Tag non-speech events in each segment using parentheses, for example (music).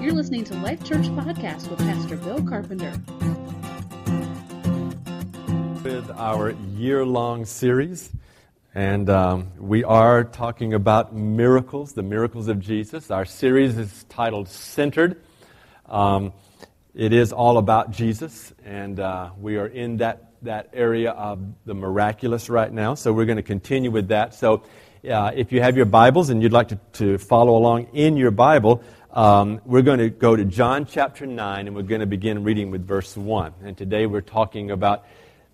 You're listening to Life Church Podcast with Pastor Bill Carpenter. With our year long series, and um, we are talking about miracles, the miracles of Jesus. Our series is titled Centered. Um, it is all about Jesus, and uh, we are in that, that area of the miraculous right now, so we're going to continue with that. So, uh, if you have your Bibles and you'd like to, to follow along in your Bible, um, we're going to go to John chapter 9 and we're going to begin reading with verse 1. And today we're talking about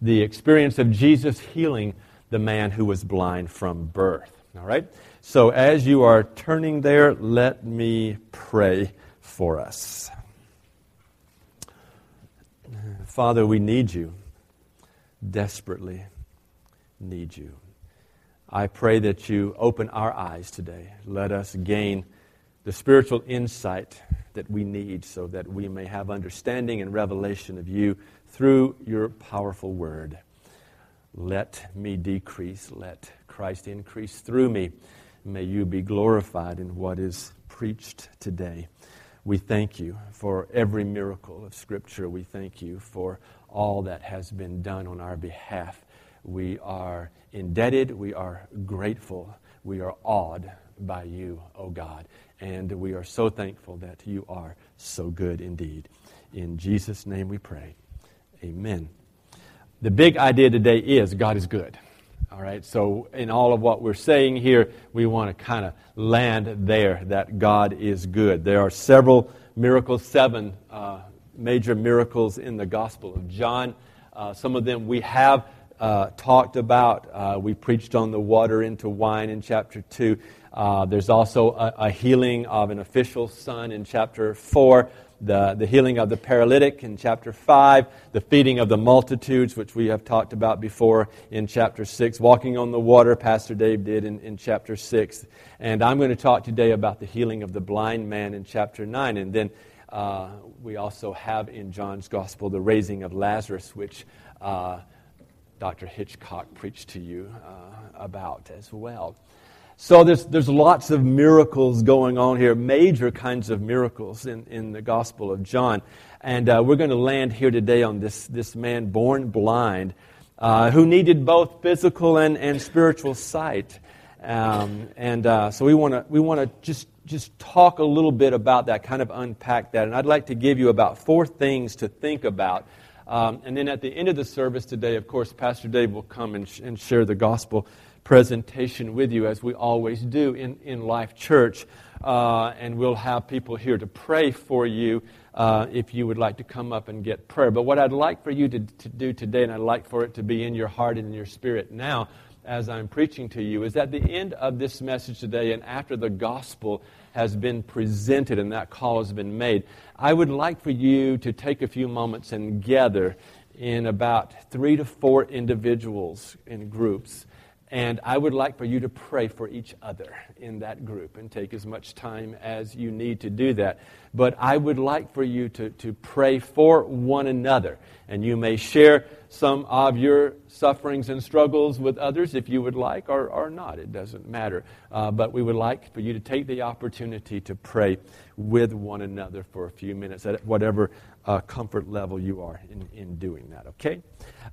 the experience of Jesus healing the man who was blind from birth. All right? So as you are turning there, let me pray for us. Father, we need you, desperately need you. I pray that you open our eyes today. Let us gain the spiritual insight that we need so that we may have understanding and revelation of you through your powerful word. Let me decrease, let Christ increase through me. May you be glorified in what is preached today. We thank you for every miracle of Scripture. We thank you for all that has been done on our behalf. We are indebted, we are grateful, we are awed by you, O oh God. And we are so thankful that you are so good indeed. In Jesus' name we pray. Amen. The big idea today is God is good. All right, so in all of what we're saying here, we want to kind of land there that God is good. There are several miracles, seven uh, major miracles in the Gospel of John. Uh, some of them we have uh, talked about. Uh, we preached on the water into wine in chapter 2. Uh, there's also a, a, healing of an official son in chapter 4, the, the healing of the paralytic in chapter 5, the feeding of the multitudes, which we have talked about before in chapter 6, walking on the water, Pastor Dave did in, in chapter 6. And I'm going to talk today about the healing of the blind man in chapter 9. And then uh, we also have in John's Gospel the raising of Lazarus, which uh, Dr. Hitchcock preached to you uh, about as well. So there's, there's lots of miracles going on here, major kinds of miracles in, in the Gospel of John. And uh, we're going to land here today on this, this man born blind uh, who needed both physical and, and spiritual sight. Um, and uh, so we want to we wanna just, just talk a little bit about that, kind of unpack that. And I'd like to give you about four things to think about. Um, and then at the end of the service today, of course, Pastor Dave will come and, sh- and share the gospel presentation with you, as we always do in, in Life Church. Uh, and we'll have people here to pray for you uh, if you would like to come up and get prayer. But what I'd like for you to, to do today, and I'd like for it to be in your heart and in your spirit now, as I'm preaching to you, is at the end of this message today and after the gospel has been presented and that call has been made, I would like for you to take a few moments and gather in about three to four individuals in groups and I would like for you to pray for each other in that group and take as much time as you need to do that. But I would like for you to, to pray for one another. And you may share some of your sufferings and struggles with others if you would like, or, or not. It doesn't matter. Uh, but we would like for you to take the opportunity to pray with one another for a few minutes at whatever uh, comfort level you are in, in doing that, okay?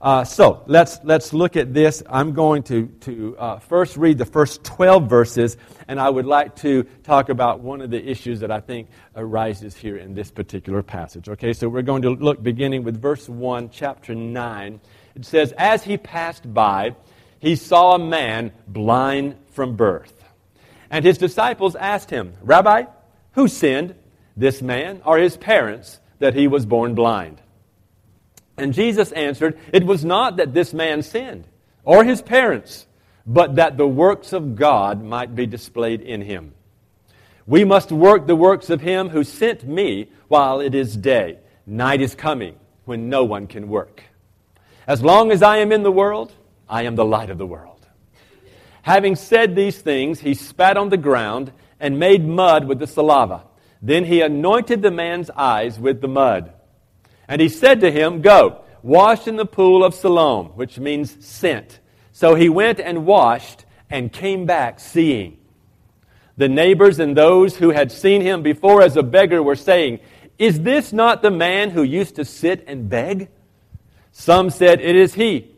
Uh, so let's, let's look at this. I'm going to, to uh, first read the first 12 verses, and I would like to talk about one of the issues that I think arises here in this particular passage, okay? So we're going to look beginning with verse 1, chapter 9. It says, As he passed by, he saw a man blind from birth. And his disciples asked him, Rabbi, who sinned, this man or his parents? That he was born blind. And Jesus answered, It was not that this man sinned, or his parents, but that the works of God might be displayed in him. We must work the works of him who sent me while it is day. Night is coming when no one can work. As long as I am in the world, I am the light of the world. Having said these things, he spat on the ground and made mud with the saliva. Then he anointed the man's eyes with the mud. And he said to him, Go, wash in the pool of Siloam, which means sent. So he went and washed and came back seeing. The neighbors and those who had seen him before as a beggar were saying, Is this not the man who used to sit and beg? Some said, It is he.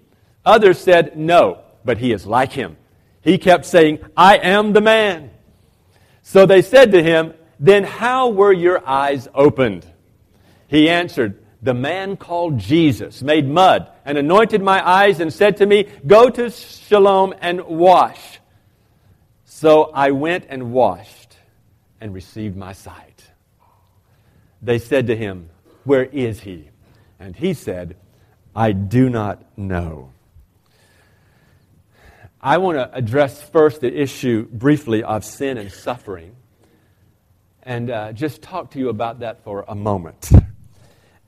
Others said, No, but he is like him. He kept saying, I am the man. So they said to him, Then how were your eyes opened? He answered, The man called Jesus made mud and anointed my eyes and said to me, Go to Siloam and wash. So I went and washed and received my sight. They said to him, Where is he? And he said, I do not know. I want to address first the issue briefly of sin and suffering and uh, just talk to you about that for a moment.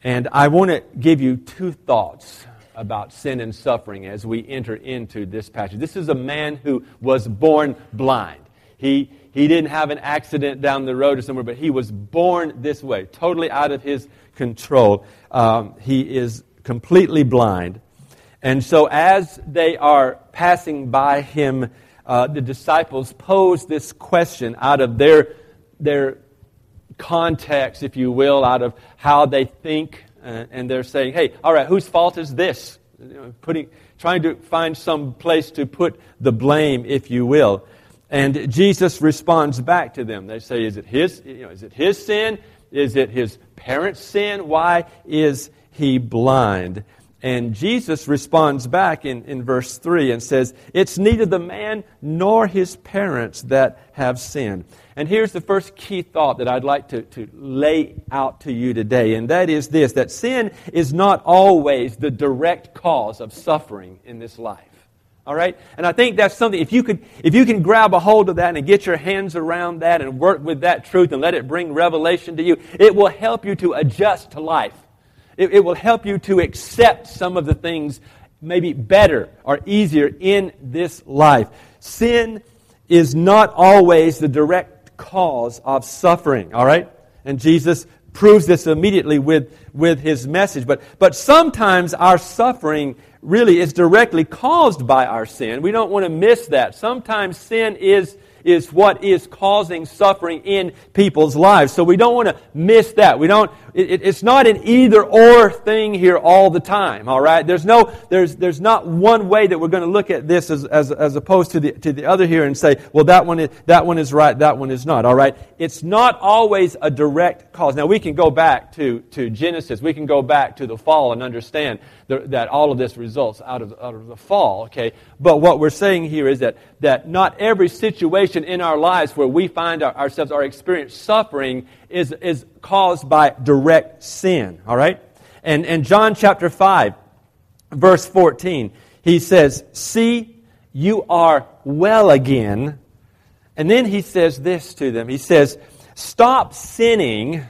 And I want to give you two thoughts about sin and suffering as we enter into this passage. This is a man who was born blind. He, he didn't have an accident down the road or somewhere, but he was born this way, totally out of his control. Um, he is completely blind. And so, as they are passing by him, uh, the disciples pose this question out of their, their context, if you will, out of how they think. Uh, and they're saying, hey, all right, whose fault is this? You know, putting, trying to find some place to put the blame, if you will. And Jesus responds back to them. They say, is it his, you know, is it his sin? Is it his parents' sin? Why is he blind? And Jesus responds back in, in verse 3 and says, It's neither the man nor his parents that have sinned. And here's the first key thought that I'd like to, to lay out to you today, and that is this that sin is not always the direct cause of suffering in this life. All right? And I think that's something, if you, could, if you can grab a hold of that and get your hands around that and work with that truth and let it bring revelation to you, it will help you to adjust to life. It, it will help you to accept some of the things maybe better or easier in this life. Sin is not always the direct cause of suffering, all right? And Jesus proves this immediately with, with his message. But, but sometimes our suffering really is directly caused by our sin. We don't want to miss that. Sometimes sin is is what is causing suffering in people's lives. So we don't want to miss that. We don't, it, it's not an either or thing here all the time, all right? There's no, there's, there's not one way that we're going to look at this as, as, as opposed to the, to the other here and say, well, that one, is, that one is right, that one is not, all right? It's not always a direct cause. Now, we can go back to, to Genesis. We can go back to the fall and understand the, that all of this results out of, out of the fall, okay? But what we're saying here is that, that not every situation in our lives where we find our, ourselves or experience suffering is, is caused by direct sin, all right? And, and John chapter 5, verse 14, he says, See, you are well again. And then he says this to them. He says, Stop sinning,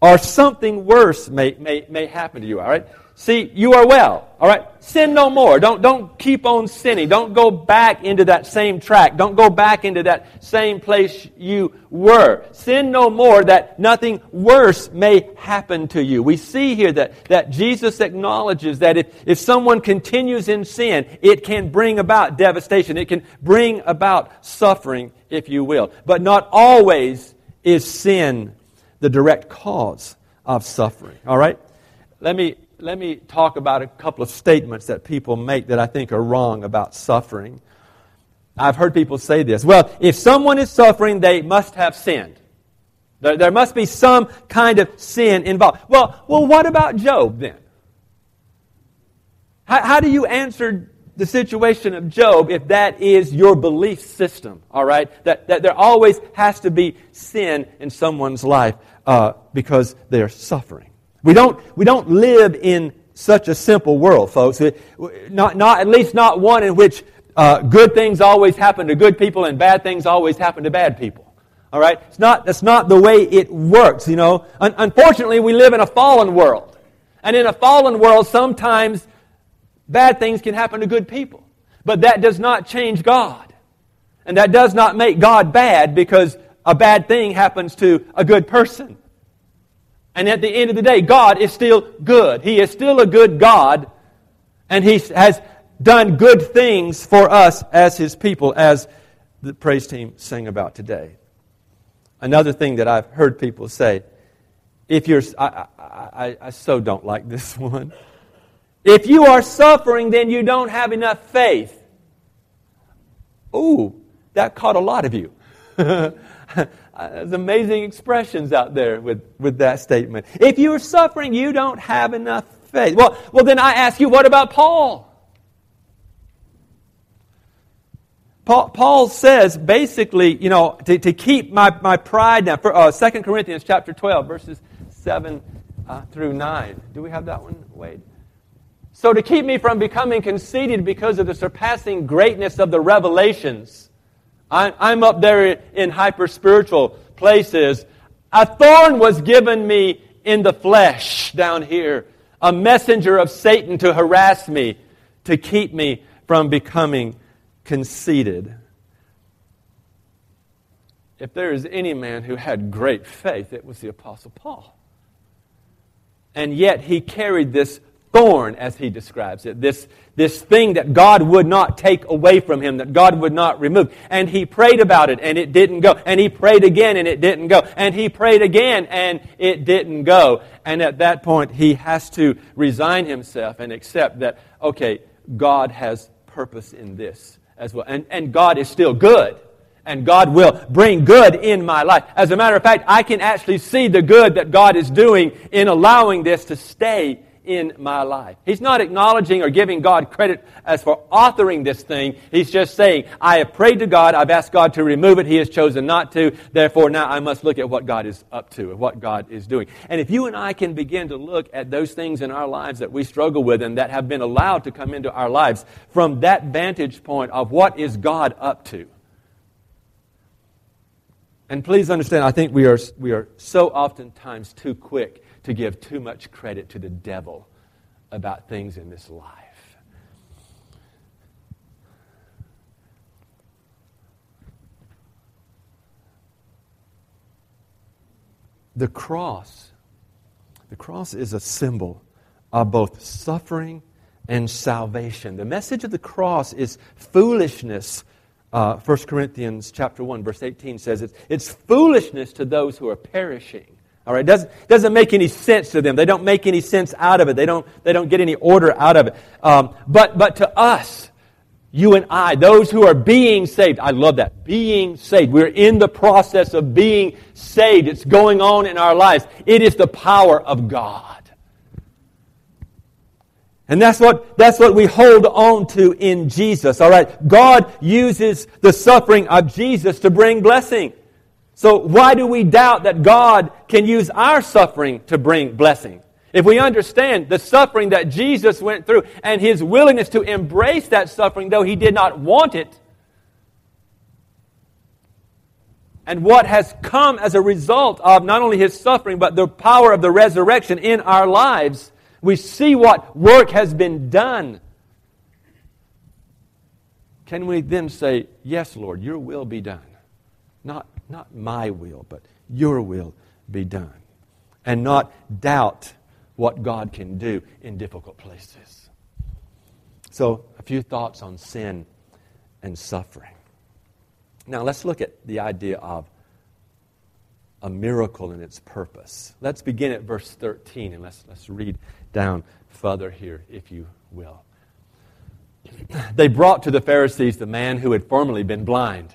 or something worse may, may, may happen to you, all right? See, you are well. All right? Sin no more. Don't, don't keep on sinning. Don't go back into that same track. Don't go back into that same place you were. Sin no more that nothing worse may happen to you. We see here that, that Jesus acknowledges that if, if someone continues in sin, it can bring about devastation. It can bring about suffering, if you will. But not always is sin the direct cause of suffering. All right? Let me let me talk about a couple of statements that people make that I think are wrong about suffering. I've heard people say this. Well, if someone is suffering, they must have sinned. There, there must be some kind of sin involved. Well, well, what about Job then? How, how do you answer the situation of Job if that is your belief system, all right? That, that there always has to be sin in someone's life uh, because they're suffering. We don't, we don't live in such a simple world, folks. Not, not, at least not one in which uh, good things always happen to good people and bad things always happen to bad people. All right? It's not, that's not the way it works, you know. Un- unfortunately, we live in a fallen world. And in a fallen world, sometimes bad things can happen to good people. But that does not change God. And that does not make God bad because a bad thing happens to a good person. And at the end of the day, God is still good. He is still a good God, and He has done good things for us as His people, as the praise team sang about today. Another thing that I've heard people say if you're, I, I, I so don't like this (laughs) one. If you are suffering, then you don't have enough faith. Ooh, that caught a lot of you. (laughs) There's amazing expressions out there with, with that statement. If you are suffering, you don't have enough faith. Well, well, then I ask you, what about Paul? Paul, Paul says basically, you know, to, to keep my, my pride down. For, uh, 2 Corinthians chapter 12, verses 7 uh, through 9. Do we have that one, Wade? So, to keep me from becoming conceited because of the surpassing greatness of the revelations, I, I'm up there in hyper spiritual places. A thorn was given me in the flesh down here, a messenger of Satan to harass me, to keep me from becoming conceited. If there is any man who had great faith, it was the Apostle Paul. And yet he carried this thorn, as he describes it, this, this thing that God would not take away from him, that God would not remove. And he prayed about it, and it didn't go. And he prayed again, and it didn't go. And he prayed again, and it didn't go. And at that point, he has to resign himself and accept that, okay, God has purpose in this as well. And, and God is still good and God will bring good in my life. As a matter of fact, I can actually see the good that God is doing in allowing this to stay in my life. He's not acknowledging or giving God credit as for authoring this thing. He's just saying, I have prayed to God, I've asked God to remove it, He has chosen not to, therefore now I must look at what God is up to and what God is doing. And if you and I can begin to look at those things in our lives that we struggle with and that have been allowed to come into our lives from that vantage point of what is God up to, and please understand, I think we are, we are so oftentimes too quick to give too much credit to the devil about things in this life. The cross, the cross is a symbol of both suffering and salvation. The message of the cross is foolishness. Uh, 1 Corinthians chapter 1, verse 18 says it's, it's foolishness to those who are perishing. All right, doesn't, doesn't make any sense to them. They don't make any sense out of it. They don't, they don't get any order out of it. Um, but, but to us, you and I, those who are being saved, I love that. Being saved. We're in the process of being saved. It's going on in our lives. It is the power of God. And that's what, that's what we hold on to in Jesus. All right. God uses the suffering of Jesus to bring blessing. So why do we doubt that God can use our suffering to bring blessing? If we understand the suffering that Jesus went through and his willingness to embrace that suffering, though he did not want it, and what has come as a result of not only his suffering, but the power of the resurrection in our lives, we see what work has been done. Can we then say, Yes, Lord, your will be done? Not not my will, but your will be done. And not doubt what God can do in difficult places. So, a few thoughts on sin and suffering. Now, let's look at the idea of a miracle and its purpose. Let's begin at verse 13 and let's, let's read down further here, if you will. (clears throat) They brought to the Pharisees the man who had formerly been blind.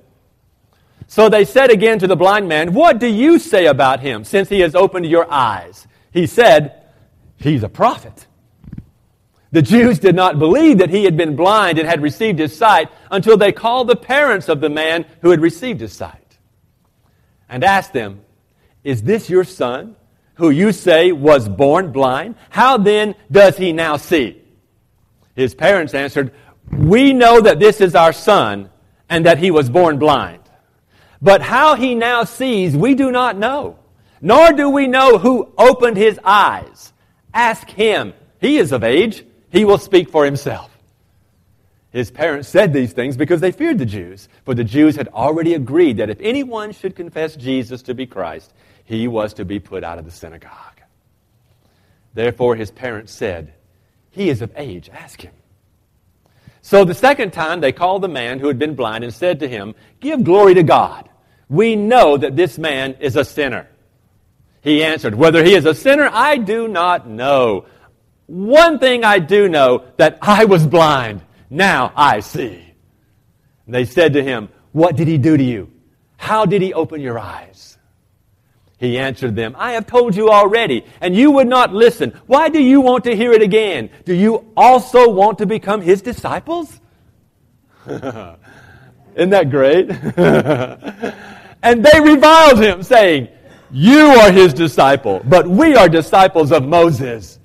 So they said again to the blind man, What do you say about him since he has opened your eyes? He said, He's a prophet. The Jews did not believe that he had been blind and had received his sight until they called the parents of the man who had received his sight and asked them, Is this your son who you say was born blind? How then does he now see? His parents answered, We know that this is our son and that he was born blind. But how he now sees, we do not know. Nor do we know who opened his eyes. Ask him. He is of age. He will speak for himself. His parents said these things because they feared the Jews, for the Jews had already agreed that if anyone should confess Jesus to be Christ, he was to be put out of the synagogue. Therefore, his parents said, He is of age, ask him. So the second time they called the man who had been blind and said to him, Give glory to God. We know that this man is a sinner. He answered, Whether he is a sinner, I do not know. One thing I do know, that I was blind. Now I see. they said to him, What did he do to you? How did he open your eyes? He answered them, I have told you already, and you would not listen. Why do you want to hear it again? Do you also want to become his disciples? (laughs) Isn't that great? (laughs) and they reviled him, saying, You are his disciple, but we are disciples of Moses.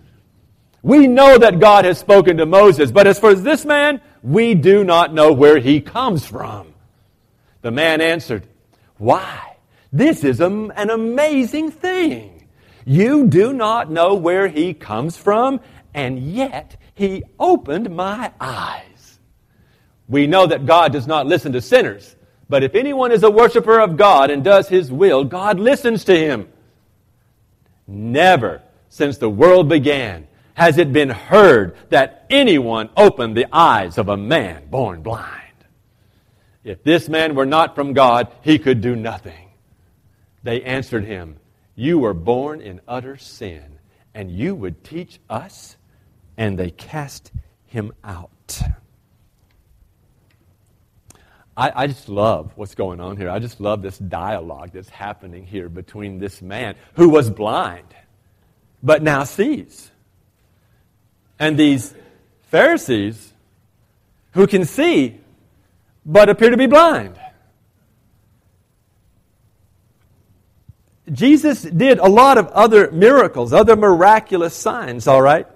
We know that God has spoken to Moses, but as for this man, we do not know where he comes from. The man answered, Why? This is an amazing thing. You do not know where he comes from, and yet he opened my eyes. We know that God does not listen to sinners, but if anyone is a worshiper of God and does his will, God listens to him. Never since the world began has it been heard that anyone opened the eyes of a man born blind. If this man were not from God, he could do nothing. They answered him, You were born in utter sin, and you would teach us? And they cast him out. I, I, just love what's going on here. I just love this dialogue that's happening here between this man who was blind, but now sees, and these Pharisees who can see, but appear to be blind. Jesus did a lot of other miracles, other miraculous signs, all right?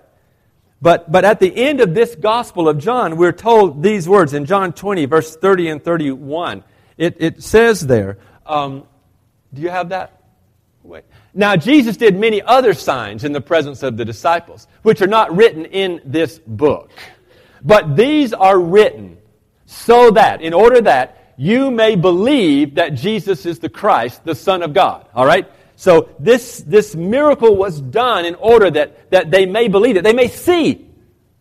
But, but at the end of this Gospel of John, we're told these words in John 20, verse 30 and 31. It, it says there, um, do you have that? Wade. Now, Jesus did many other signs in the presence of the disciples, which are not written in this book. But these are written so that, in order that you may believe that Jesus is the Christ, the Son of God. All right? So this, this miracle was done in order that, that they may believe it. They may see.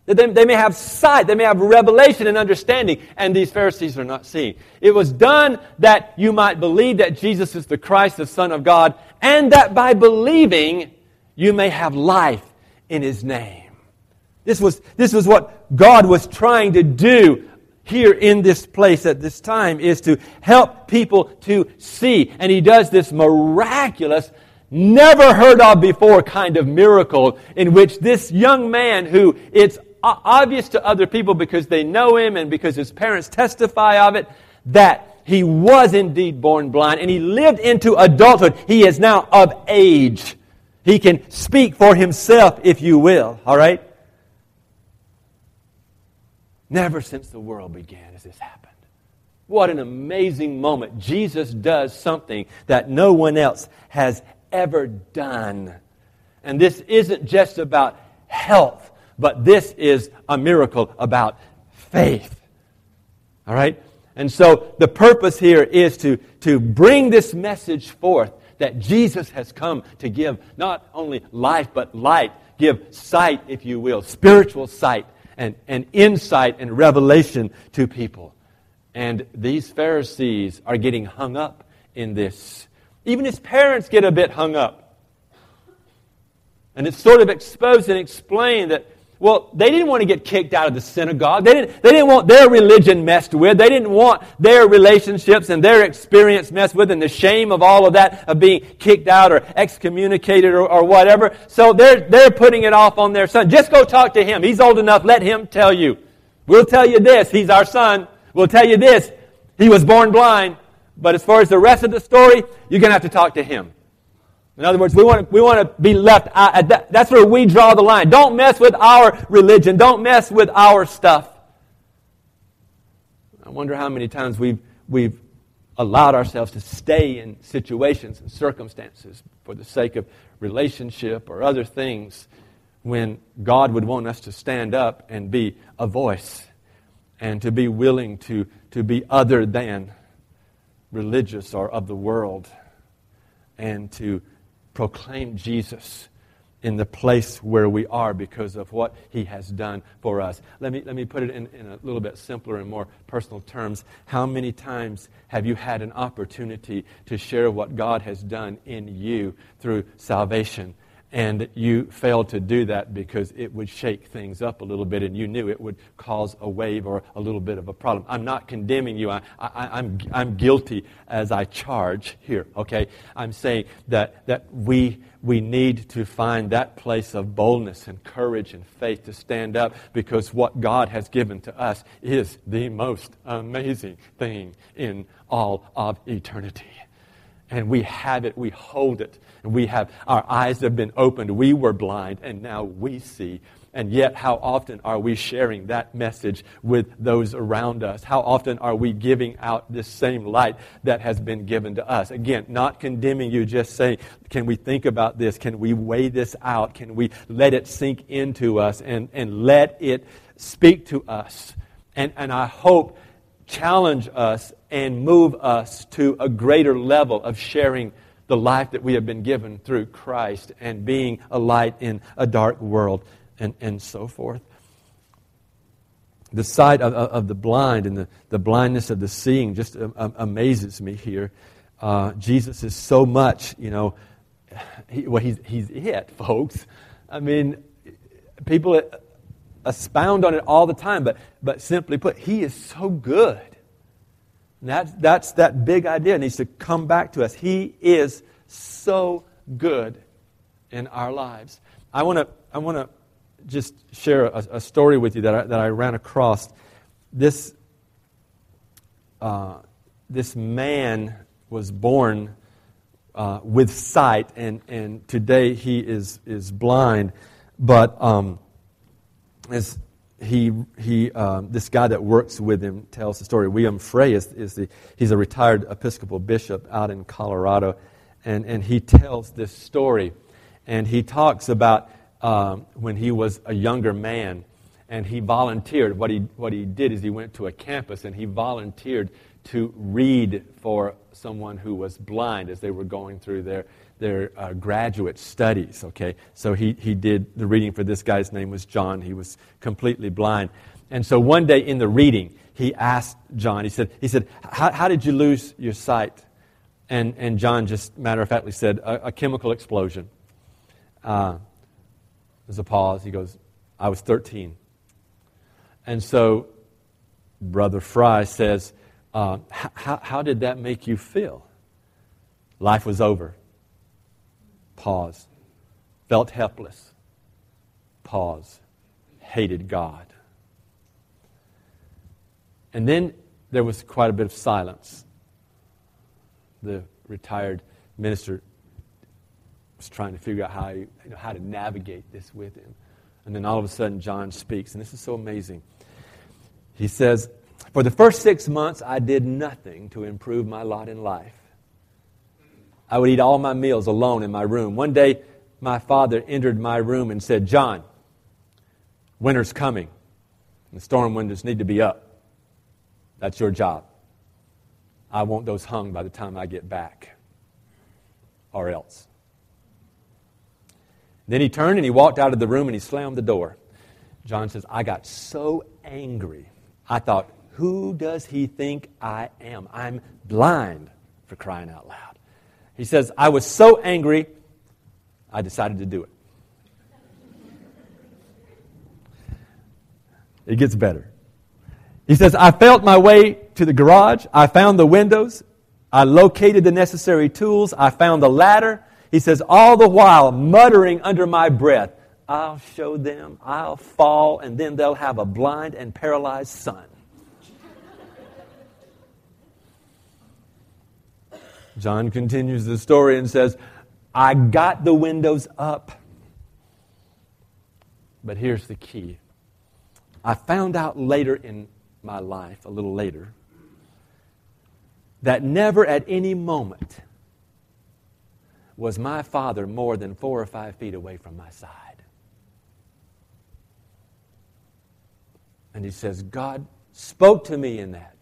That they, they may have sight. They may have revelation and understanding. And these Pharisees are not seeing. It was done that you might believe that Jesus is the Christ, the Son of God, and that by believing you may have life in His name. This was, this was what God was trying to do here in this place at this time is to help people to see. And he does this miraculous, never heard of before kind of miracle in which this young man who it's obvious to other people because they know him and because his parents testify of it that he was indeed born blind and he lived into adulthood. He is now of age. He can speak for himself, if you will. All right? Never since the world began has this happened. What an amazing moment. Jesus does something that no one else has ever done. And this isn't just about health, but this is a miracle about faith. All right? And so the purpose here is to, to bring this message forth that Jesus has come to give not only life, but light, give sight, if you will, spiritual sight and, and insight and revelation to people. And these Pharisees are getting hung up in this. Even his parents get a bit hung up. And it's sort of exposed and explained that well, they didn't want to get kicked out of the synagogue. They didn't, they didn't want their religion messed with. They didn't want their relationships and their experience messed with and the shame of all of that of being kicked out or excommunicated or, or whatever. So they're, they're putting it off on their son. Just go talk to him. He's old enough. Let him tell you. We'll tell you this. He's our son. We'll tell you this. He was born blind. But as far as the rest of the story, you're going to have to talk to him. In other words, we want to, we want to be left out. That's where we draw the line. Don't mess with our religion. Don't mess with our stuff. I wonder how many times we've, we've allowed ourselves to stay in situations and circumstances for the sake of relationship or other things when God would want us to stand up and be a voice and to be willing to, to be other than religious or of the world and to proclaim Jesus in the place where we are because of what he has done for us. Let me, let me put it in, in a little bit simpler and more personal terms. How many times have you had an opportunity to share what God has done in you through salvation? And you failed to do that because it would shake things up a little bit and you knew it would cause a wave or a little bit of a problem. I'm not condemning you. I, am I'm, I'm guilty as I charge here, okay? I'm saying that, that we, we need to find that place of boldness and courage and faith to stand up because what God has given to us is the most amazing thing in all of eternity and we have it, we hold it, and we have our eyes have been opened. We were blind, and now we see. And yet, how often are we sharing that message with those around us? How often are we giving out this same light that has been given to us? Again, not condemning you, just saying, can we think about this? Can we weigh this out? Can we let it sink into us and, and let it speak to us? And, and I hope challenge us and move us to a greater level of sharing the life that we have been given through Christ and being a light in a dark world and, and so forth. The sight of, of the blind and the, the blindness of the seeing just um, um, amazes me here. Uh, Jesus is so much, you know, (sighs) he, well, he's, he's it, (laughs) folks. I mean, people uh, expound on it all the time, but, but simply put, He is so good. And that's, that's that big idea. Needs to come back to us. He is so good in our lives. I want to I wanna just share a, a, story with you that I, that I ran across. This, uh, this man was born uh, with sight, and, and today he is, is blind. But um, he, he um, this guy that works with him tells the story. William Frey is, is the, he's a retired Episcopal bishop out in Colorado, and, and he tells this story. And he talks about um, when he was a younger man, and he volunteered. What he, what he did is he went to a campus and he volunteered to read for someone who was blind as they were going through their, their uh, graduate studies. Okay, so he, he did the reading for this guy's name was John. He was completely blind, and so one day in the reading, he asked John. He said, he said, how did you lose your sight? And and John just matter of factly said, a, a chemical explosion. Uh, there's a pause. He goes, I was 13. And so Brother Frey says, uh, how, how did that make you feel? Life was over. Pause. Felt helpless. Pause. Hated God. And then there was quite a bit of silence. The retired minister was trying to figure out how, you know, how to navigate this with him. And then all of a sudden, John speaks, and this is so amazing. He says, For the first six months, I did nothing to improve my lot in life. I would eat all my meals alone in my room. One day, my father entered my room and said, John, winter's coming. The storm windows need to be up. That's your job. I want those hung by the time I get back, or else. Then he turned and he walked out of the room and he slammed the door. John says, I got so angry. I thought, who does he think I am? I'm blind for crying out loud. He says, I was so angry, I decided to do it. It gets better. He says, I felt my way to the garage. I found the windows. I located the necessary tools. I found the ladder. He says, all the while muttering under my breath, I'll show them, I'll fall, and then they'll have a blind and paralyzed son. John continues the story and says, I got the windows up. But here's the key I found out later in my life, a little later, that never at any moment was my father more than four or five feet away from my side. And he says, God spoke to me in that,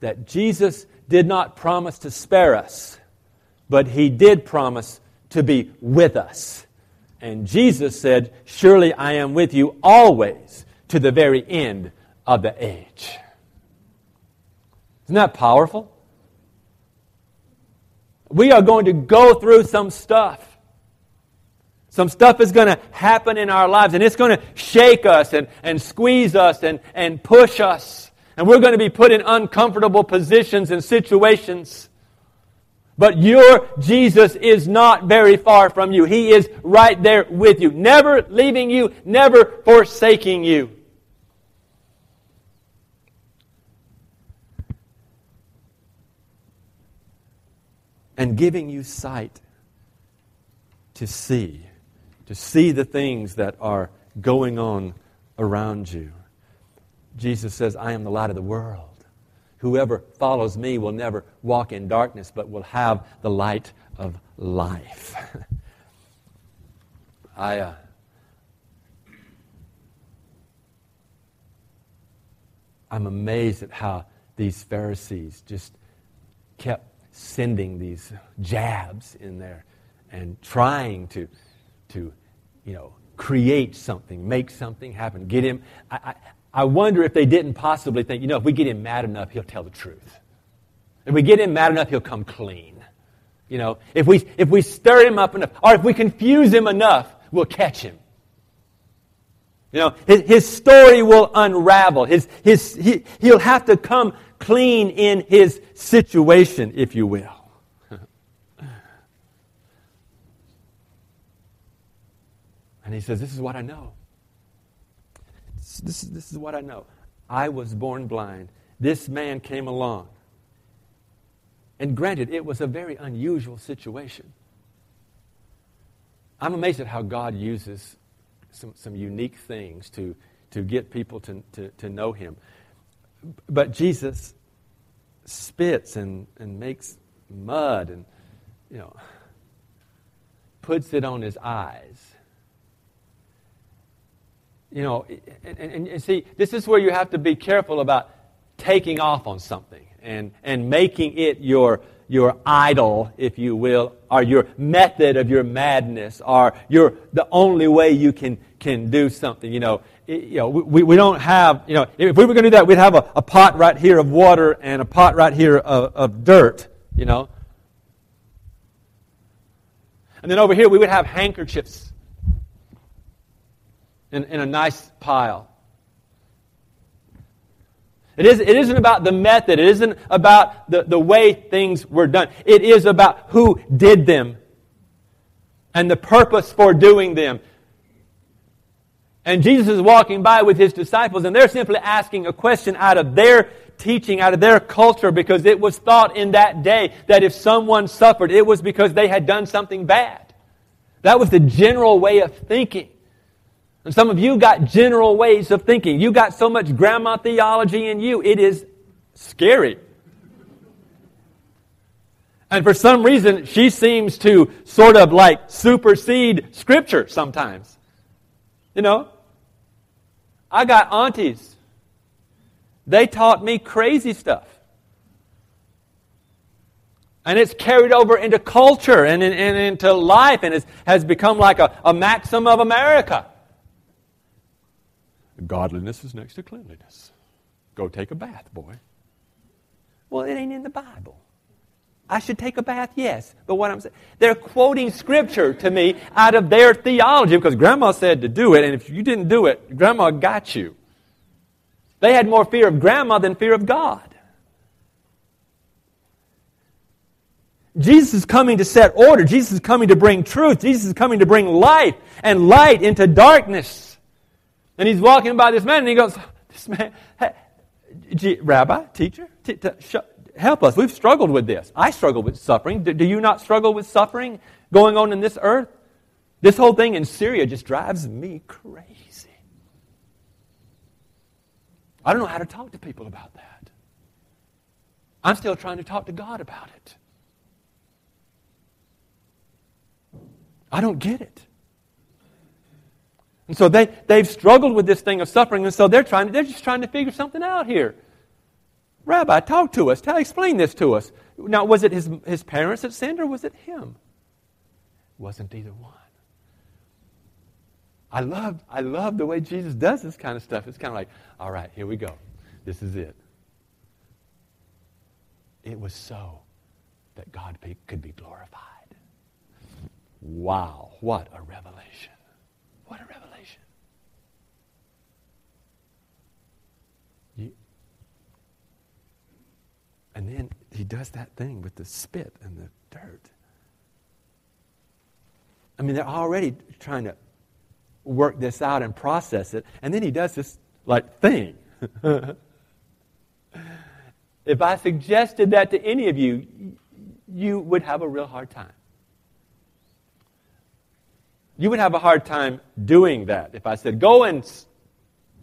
that Jesus did not promise to spare us, but he did promise to be with us. And Jesus said, Surely I am with you always to the very end of the age. Isn't that powerful? We are going to go through some stuff. Some stuff is going to happen in our lives, and it's going to shake us and, and squeeze us and, and push us. And we're going to be put in uncomfortable positions and situations. But your Jesus is not very far from you. He is right there with you, never leaving you, never forsaking you. And giving you sight to see, to see the things that are going on around you. Jesus says, I am the light of the world. Whoever follows me will never walk in darkness, but will have the light of life. (laughs) I, uh, I'm amazed at how these Pharisees just kept sending these jabs in there and trying to, to you know, create something, make something happen, get him. I, I wonder if they didn't possibly think, you know, if we get him mad enough, he'll tell the truth. If we get him mad enough, he'll come clean. You know, if we, if we stir him up enough, or if we confuse him enough, we'll catch him. You know, his, his story will unravel. His, his, he, he'll have to come clean in his situation, if you will. (laughs) and he says, This is what I know this, this is what I know. I was born blind. This man came along. And granted, it was a very unusual situation. I'm amazed at how God uses some, some unique things to, to get people to, to, to know Him. But Jesus spits and, and makes mud and, you know, puts it on his eyes you know, and, and, and, see, this is where you have to be careful about taking off on something and, and making it your, your idol, if you will, or your method of your madness, or your, the only way you can, can do something. You know, you know we, we don't have, you know, if we were going to do that, we'd have a, a pot right here of water and a pot right here of, of dirt, you know. And then over here, we would have handkerchiefs in, in a nice pile. It, is, it isn't about the method. It isn't about the, the way things were done. It is about who did them and the purpose for doing them. And Jesus is walking by with his disciples, and they're simply asking a question out of their teaching, out of their culture, because it was thought in that day that if someone suffered, it was because they had done something bad. That was the general way of thinking. And some of you got general ways of thinking. You got so much grandma theology in you, it is scary. And for some reason, she seems to sort of like supersede Scripture sometimes. You know? I got aunties. They taught me crazy stuff. And it's carried over into culture and, and, and into life and has become like a, a maxim of America. Godliness is next to cleanliness. Go take a bath, boy. Well, it ain't in the Bible. I should take a bath, yes. But what I'm saying, they're quoting scripture to me out of their theology because grandma said to do it, and if you didn't do it, grandma got you. They had more fear of grandma than fear of God. Jesus is coming to set order. Jesus is coming to bring truth. Jesus is coming to bring light and light into darkness. And he's walking by this man and he goes, This man, hey, Rabbi, teacher, t- t- sh- help us. We've struggled with this. I struggle with suffering. Do, do you not struggle with suffering going on in this earth? This whole thing in Syria just drives me crazy. I don't know how to talk to people about that. I'm still trying to talk to God about it. I don't get it. And so they, they've struggled with this thing of suffering, and so they're trying they're just trying to figure something out here. Rabbi, talk to us. Tell, explain this to us. Now, was it his, his parents that sinned, or was it him? It wasn't either one. I love, I love the way Jesus does this kind of stuff. It's kind of like, all right, here we go. This is it. It was so that God could be glorified. Wow, what a revelation. What a revelation. You, and then he does that thing with the spit and the dirt. I mean, they're already trying to work this out and process it, and then he does this like thing. (laughs) if I suggested that to any of you, you would have a real hard time. You would have a hard time doing that if I said, go and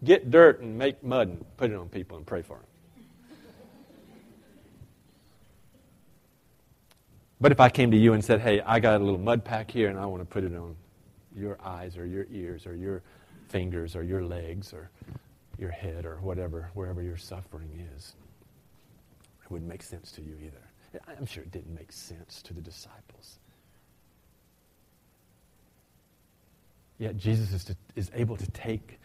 get dirt and make mud and put it on people and pray for them. But if I came to you and said, hey, I got a little mud pack here and I want to put it on your eyes or your ears or your fingers or your legs or your head or whatever, wherever your suffering is, it wouldn't make sense to you either. I'm sure it didn't make sense to the disciples. Yet Jesus is, to, is able to take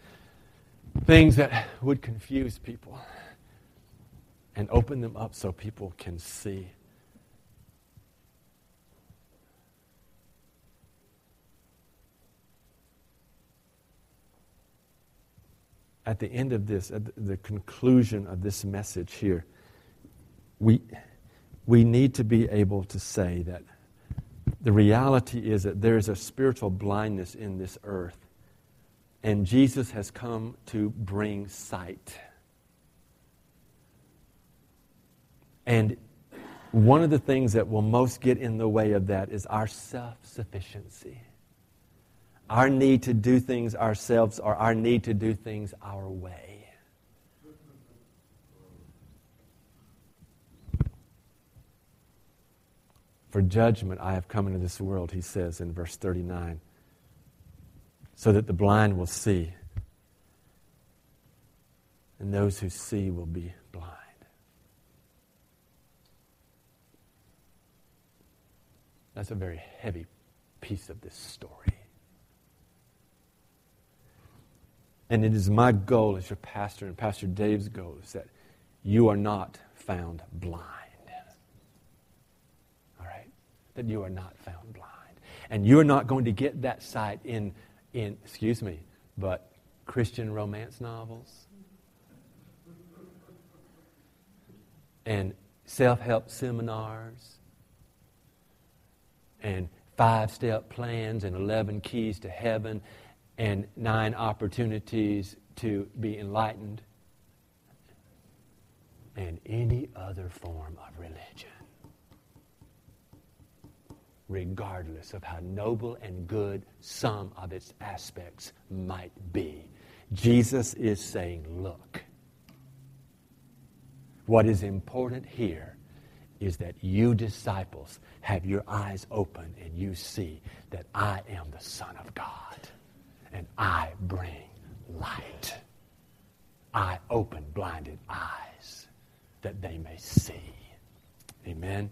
things that would confuse people and open them up so people can see. At the end of this, at the conclusion of this message here, we, we need to be able to say that the reality is that there is a spiritual blindness in this earth, and Jesus has come to bring sight. And one of the things that will most get in the way of that is our self sufficiency. Our need to do things ourselves or our need to do things our way. For judgment I have come into this world, he says in verse 39, so that the blind will see, and those who see will be blind. That's a very heavy piece of this story. And it is my goal as your pastor and Pastor Dave's goal is that you are not found blind All right? that you are not found blind. And you're not going to get that sight in, in excuse me, but Christian romance novels and self help seminars and five step plans and 11 keys to heaven and nine opportunities to be enlightened and any other form of religion regardless of how noble and good some of its aspects might be. Jesus is saying, Look, what is important here is that you disciples have your eyes open and you see that I am the Son of God and I bring light. I open blinded eyes that they may see. Amen.